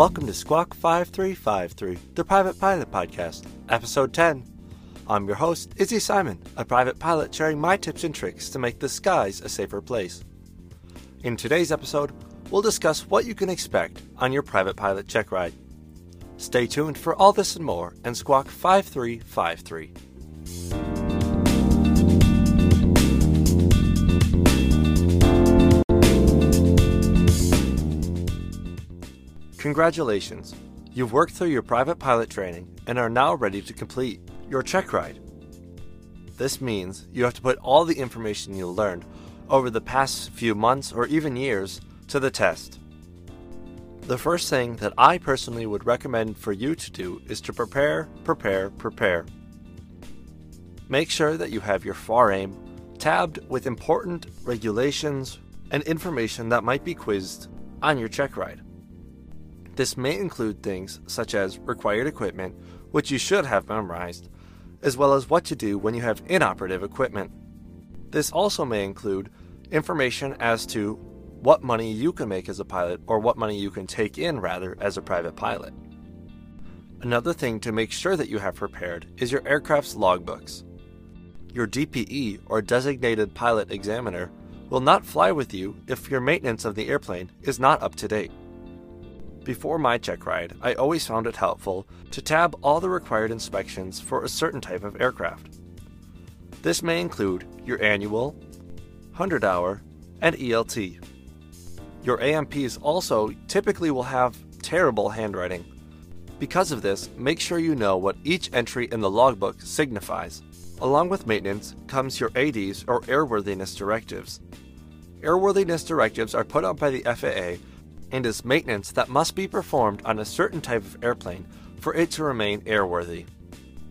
Welcome to Squawk 5353, the Private Pilot Podcast, Episode 10. I'm your host, Izzy Simon, a private pilot sharing my tips and tricks to make the skies a safer place. In today's episode, we'll discuss what you can expect on your private pilot check ride. Stay tuned for all this and more and Squawk 5353. Congratulations! You've worked through your private pilot training and are now ready to complete your check ride. This means you have to put all the information you learned over the past few months or even years to the test. The first thing that I personally would recommend for you to do is to prepare, prepare, prepare. Make sure that you have your FAR-AIM tabbed with important regulations and information that might be quizzed on your check ride. This may include things such as required equipment, which you should have memorized, as well as what to do when you have inoperative equipment. This also may include information as to what money you can make as a pilot or what money you can take in rather as a private pilot. Another thing to make sure that you have prepared is your aircraft's logbooks. Your DPE or designated pilot examiner will not fly with you if your maintenance of the airplane is not up to date. Before my check ride, I always found it helpful to tab all the required inspections for a certain type of aircraft. This may include your annual, 100 hour, and ELT. Your A&Ps also typically will have terrible handwriting. Because of this, make sure you know what each entry in the logbook signifies. Along with maintenance comes your ADs or airworthiness directives. Airworthiness directives are put out by the FAA and is maintenance that must be performed on a certain type of airplane for it to remain airworthy.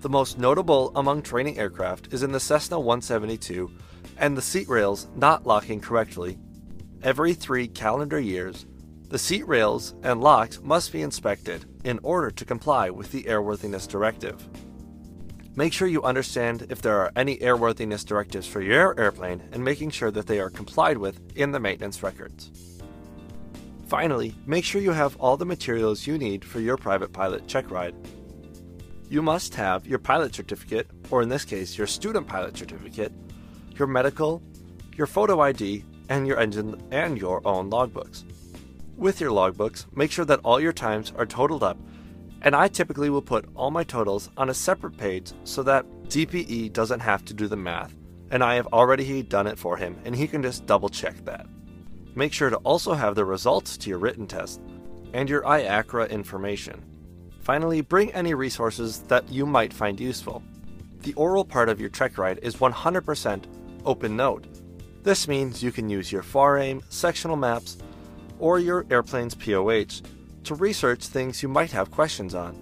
The most notable among training aircraft is in the Cessna 172 and the seat rails not locking correctly. Every three calendar years, the seat rails and locks must be inspected in order to comply with the airworthiness directive. Make sure you understand if there are any airworthiness directives for your airplane and making sure that they are complied with in the maintenance records. Finally, make sure you have all the materials you need for your private pilot check ride. You must have your pilot certificate, or in this case, your student pilot certificate, your medical, your photo ID, and your engine and your own logbooks. With your logbooks, make sure that all your times are totaled up, and I typically will put all my totals on a separate page so that DPE doesn't have to do the math, and I have already done it for him, and he can just double check that. Make sure to also have the results to your written test and your IACRA information. Finally, bring any resources that you might find useful. The oral part of your check ride is 100% open note. This means you can use your FAR-AIM, sectional maps, or your airplane's POH to research things you might have questions on.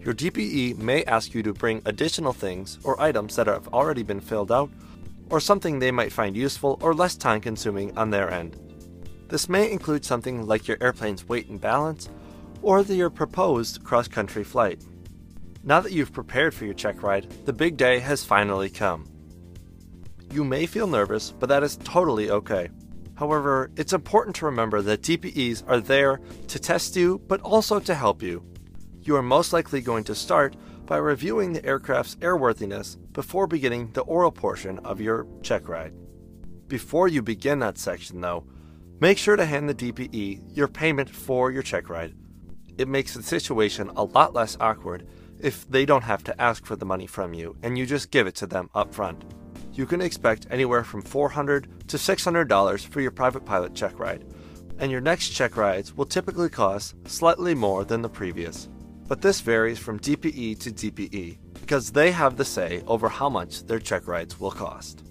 Your DPE may ask you to bring additional things or items that have already been filled out or something they might find useful or less time consuming on their end. This may include something like your airplane's weight and balance, or the, your proposed cross country flight. Now that you've prepared for your check ride, the big day has finally come. You may feel nervous, but that is totally okay. However, it's important to remember that DPEs are there to test you, but also to help you. You are most likely going to start by reviewing the aircraft's airworthiness before beginning the oral portion of your check ride. Before you begin that section, though, make sure to hand the DPE your payment for your check ride. It makes the situation a lot less awkward if they don't have to ask for the money from you and you just give it to them up front. You can expect anywhere from $400 to $600 for your private pilot check ride, and your next check rides will typically cost slightly more than the previous but this varies from DPE to DPE because they have the say over how much their check rides will cost.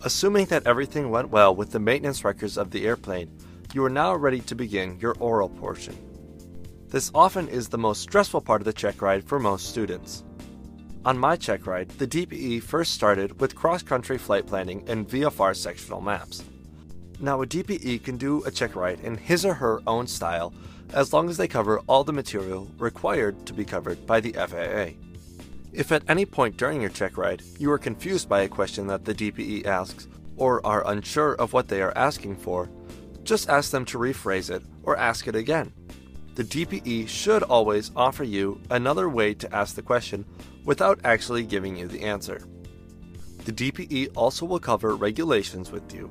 Assuming that everything went well with the maintenance records of the airplane, you are now ready to begin your oral portion. This often is the most stressful part of the check ride for most students. On my check ride, the DPE first started with cross country flight planning and VFR sectional maps. Now, a DPE can do a check ride in his or her own style as long as they cover all the material required to be covered by the FAA. If at any point during your check ride you are confused by a question that the DPE asks or are unsure of what they are asking for, just ask them to rephrase it or ask it again. the DPE should always offer you another way to ask the question without actually giving you the answer. The DPE also will cover regulations with you.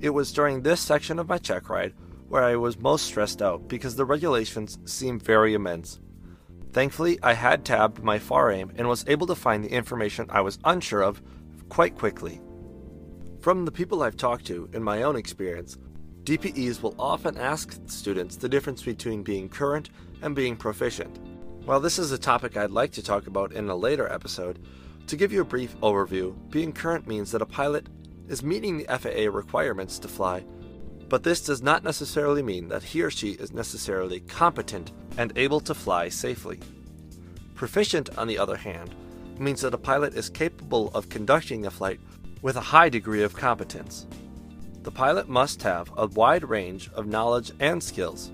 It was during this section of my check ride where I was most stressed out because the regulations seemed very immense. Thankfully, I had tabbed my FAR-AIM and was able to find the information I was unsure of quite quickly. From the people I've talked to in my own experience, DPEs will often ask students the difference between being current and being proficient. While this is a topic I'd like to talk about in a later episode, to give you a brief overview, being current means that a pilot is meeting the FAA requirements to fly, but this does not necessarily mean that he or she is necessarily competent and able to fly safely. Proficient, on the other hand, means that a pilot is capable of conducting a flight with a high degree of competence. The pilot must have a wide range of knowledge and skills.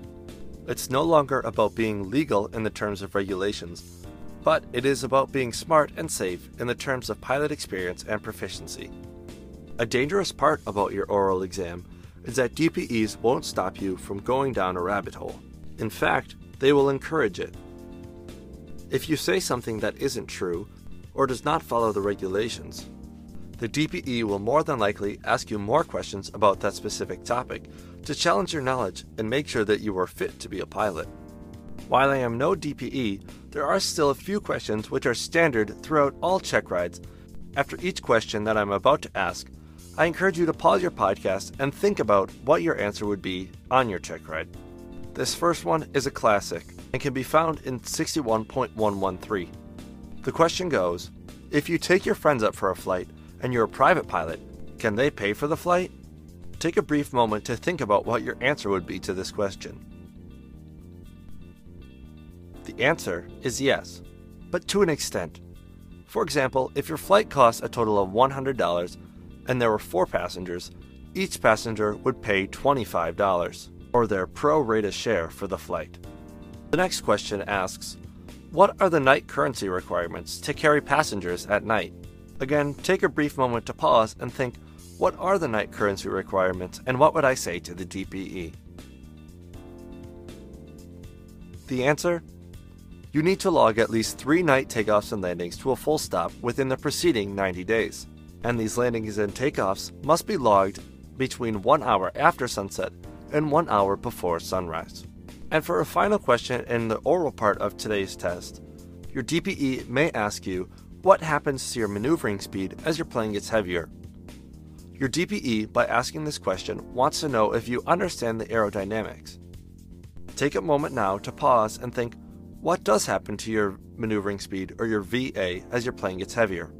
It's no longer about being legal in the terms of regulations, but it is about being smart and safe in the terms of pilot experience and proficiency. A dangerous part about your oral exam is that DPEs won't stop you from going down a rabbit hole. In fact, they will encourage it. If you say something that isn't true or does not follow the regulations, the DPE will more than likely ask you more questions about that specific topic to challenge your knowledge and make sure that you are fit to be a pilot. While I am no DPE, there are still a few questions which are standard throughout all check rides. After each question that I'm about to ask, I encourage you to pause your podcast and think about what your answer would be on your check ride. This first one is a classic and can be found in 61.113. The question goes If you take your friends up for a flight, and you're a private pilot, can they pay for the flight? Take a brief moment to think about what your answer would be to this question. The answer is yes, but to an extent. For example, if your flight costs a total of $100 and there were four passengers, each passenger would pay $25, or their pro rata share for the flight. The next question asks What are the night currency requirements to carry passengers at night? Again, take a brief moment to pause and think what are the night currency requirements and what would I say to the DPE? The answer? You need to log at least three night takeoffs and landings to a full stop within the preceding 90 days, and these landings and takeoffs must be logged between one hour after sunset and one hour before sunrise. And for a final question in the oral part of today's test, your DPE may ask you what happens to your maneuvering speed as your plane gets heavier? Your DPE, by asking this question, wants to know if you understand the aerodynamics. Take a moment now to pause and think what does happen to your maneuvering speed or your VA as your plane gets heavier?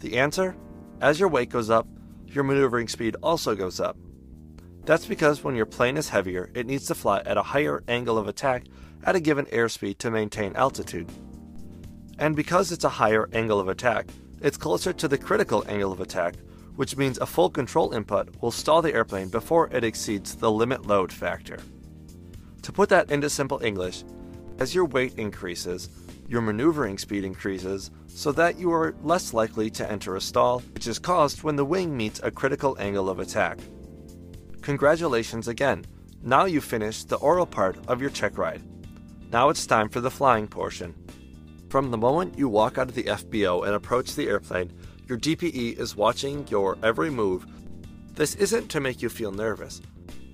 The answer? As your weight goes up, your maneuvering speed also goes up. That's because when your plane is heavier, it needs to fly at a higher angle of attack at a given airspeed to maintain altitude. And because it's a higher angle of attack, it's closer to the critical angle of attack, which means a full control input will stall the airplane before it exceeds the limit load factor. To put that into simple English, as your weight increases, your maneuvering speed increases so that you are less likely to enter a stall, which is caused when the wing meets a critical angle of attack. Congratulations again! Now you've finished the oral part of your check ride. Now it's time for the flying portion. From the moment you walk out of the FBO and approach the airplane, your DPE is watching your every move. This isn't to make you feel nervous,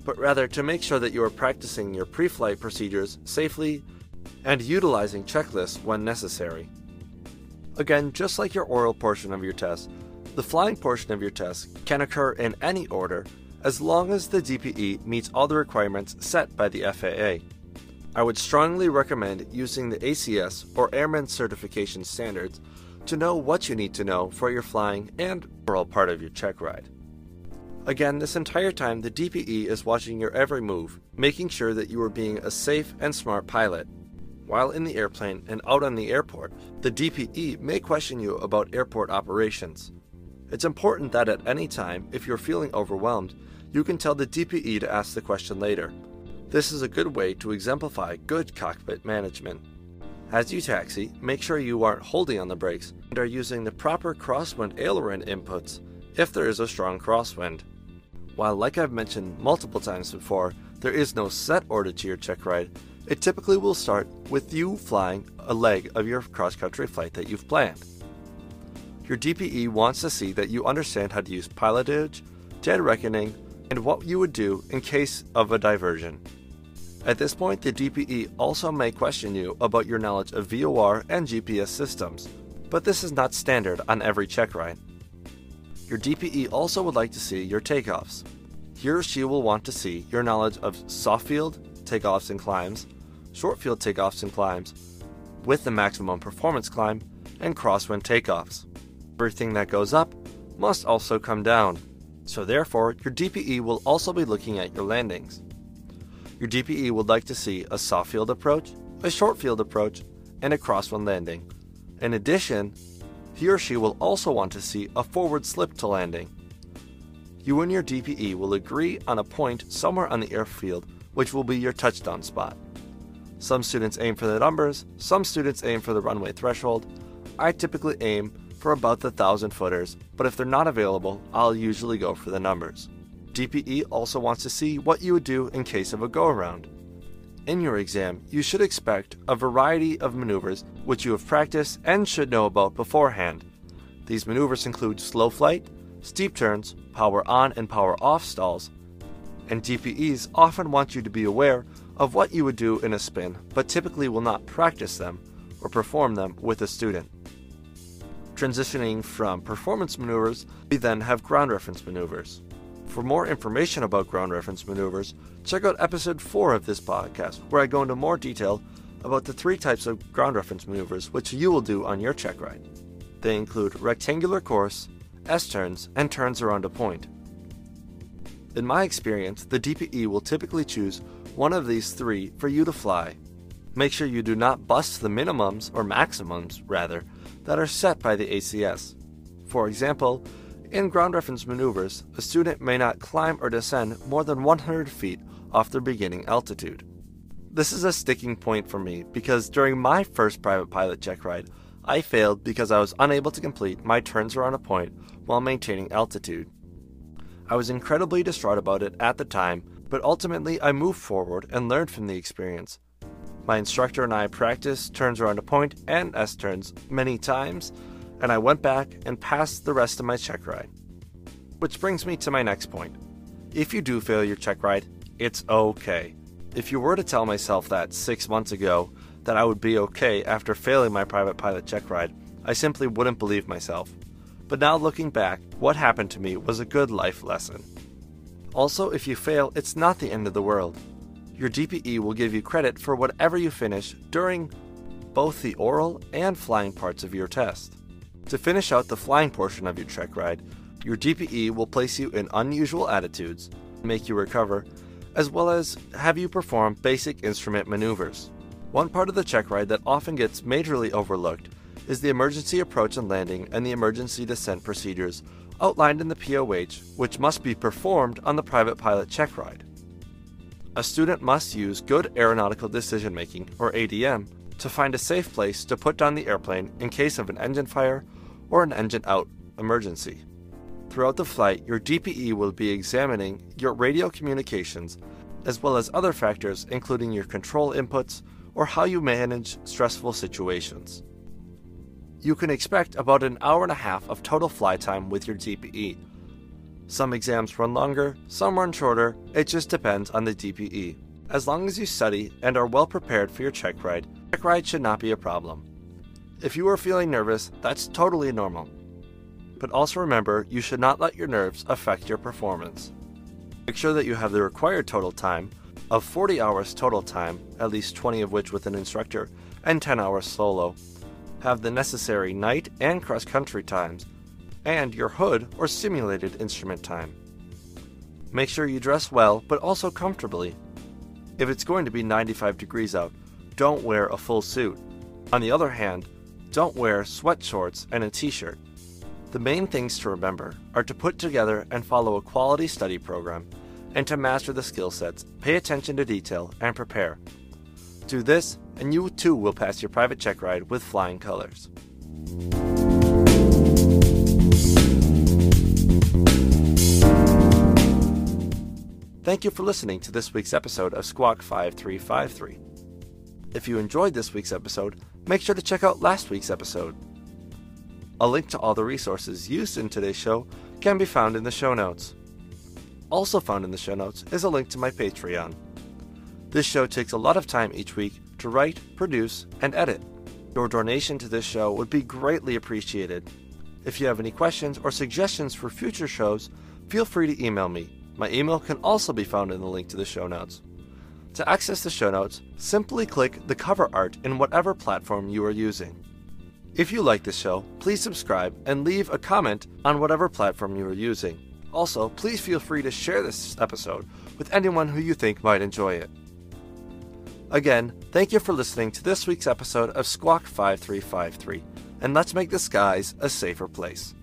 but rather to make sure that you are practicing your pre flight procedures safely and utilizing checklists when necessary. Again, just like your oral portion of your test, the flying portion of your test can occur in any order as long as the DPE meets all the requirements set by the FAA. I would strongly recommend using the ACS or Airman Certification Standards to know what you need to know for your flying and overall part of your check ride. Again, this entire time, the DPE is watching your every move, making sure that you are being a safe and smart pilot. While in the airplane and out on the airport, the DPE may question you about airport operations. It's important that at any time, if you're feeling overwhelmed, you can tell the DPE to ask the question later, this is a good way to exemplify good cockpit management. As you taxi, make sure you aren't holding on the brakes and are using the proper crosswind aileron inputs if there is a strong crosswind. While, like I've mentioned multiple times before, there is no set order to your check ride, it typically will start with you flying a leg of your cross country flight that you've planned. Your DPE wants to see that you understand how to use pilotage, dead reckoning, and what you would do in case of a diversion. At this point, the DPE also may question you about your knowledge of VOR and GPS systems, but this is not standard on every check ride. Your DPE also would like to see your takeoffs. He or she will want to see your knowledge of soft field takeoffs and climbs, short field takeoffs and climbs, with the maximum performance climb, and crosswind takeoffs. Everything that goes up must also come down, so therefore your DPE will also be looking at your landings. Your DPE would like to see a soft field approach, a short field approach, and a crosswind landing. In addition, he or she will also want to see a forward slip to landing. You and your DPE will agree on a point somewhere on the airfield which will be your touchdown spot. Some students aim for the numbers, some students aim for the runway threshold. I typically aim for about the 1000 footers, but if they're not available, I'll usually go for the numbers. DPE also wants to see what you would do in case of a go around. In your exam, you should expect a variety of maneuvers which you have practiced and should know about beforehand. These maneuvers include slow flight, steep turns, power on and power off stalls, and DPEs often want you to be aware of what you would do in a spin, but typically will not practice them or perform them with a student. Transitioning from performance maneuvers, we then have ground reference maneuvers. For more information about ground reference maneuvers, check out episode 4 of this podcast, where I go into more detail about the three types of ground reference maneuvers which you will do on your check ride. They include rectangular course, S turns, and turns around a point. In my experience, the DPE will typically choose one of these three for you to fly. Make sure you do not bust the minimums, or maximums rather, that are set by the ACS. For example, in ground reference maneuvers, a student may not climb or descend more than 100 feet off their beginning altitude. This is a sticking point for me because during my first private pilot check ride, I failed because I was unable to complete my turns around a point while maintaining altitude. I was incredibly distraught about it at the time, but ultimately I moved forward and learned from the experience. My instructor and I practiced turns around a point and S turns many times, and I went back and passed the rest of my check ride. Which brings me to my next point. If you do fail your check ride, it's okay. If you were to tell myself that six months ago that I would be okay after failing my private pilot check ride, I simply wouldn't believe myself. But now looking back, what happened to me was a good life lesson. Also, if you fail, it's not the end of the world. Your DPE will give you credit for whatever you finish during both the oral and flying parts of your test. To finish out the flying portion of your check ride, your DPE will place you in unusual attitudes, make you recover, as well as have you perform basic instrument maneuvers. One part of the check ride that often gets majorly overlooked is the emergency approach and landing and the emergency descent procedures outlined in the POH, which must be performed on the private pilot check ride. A student must use good aeronautical decision making, or ADM, to find a safe place to put down the airplane in case of an engine fire or an engine out emergency. Throughout the flight, your DPE will be examining your radio communications as well as other factors including your control inputs or how you manage stressful situations. You can expect about an hour and a half of total flight time with your DPE. Some exams run longer, some run shorter, it just depends on the DPE. As long as you study and are well prepared for your check ride, check ride should not be a problem. If you are feeling nervous, that's totally normal. But also remember, you should not let your nerves affect your performance. Make sure that you have the required total time of 40 hours total time, at least 20 of which with an instructor, and 10 hours solo. Have the necessary night and cross country times, and your hood or simulated instrument time. Make sure you dress well, but also comfortably. If it's going to be 95 degrees out, don't wear a full suit. On the other hand, don't wear sweat shorts and a t shirt. The main things to remember are to put together and follow a quality study program and to master the skill sets, pay attention to detail, and prepare. Do this, and you too will pass your private check ride with flying colors. Thank you for listening to this week's episode of Squawk 5353. If you enjoyed this week's episode, make sure to check out last week's episode. A link to all the resources used in today's show can be found in the show notes. Also found in the show notes is a link to my Patreon. This show takes a lot of time each week to write, produce, and edit. Your donation to this show would be greatly appreciated. If you have any questions or suggestions for future shows, feel free to email me. My email can also be found in the link to the show notes. To access the show notes, simply click the cover art in whatever platform you are using. If you like this show, please subscribe and leave a comment on whatever platform you are using. Also, please feel free to share this episode with anyone who you think might enjoy it. Again, thank you for listening to this week's episode of Squawk 5353, and let's make the skies a safer place.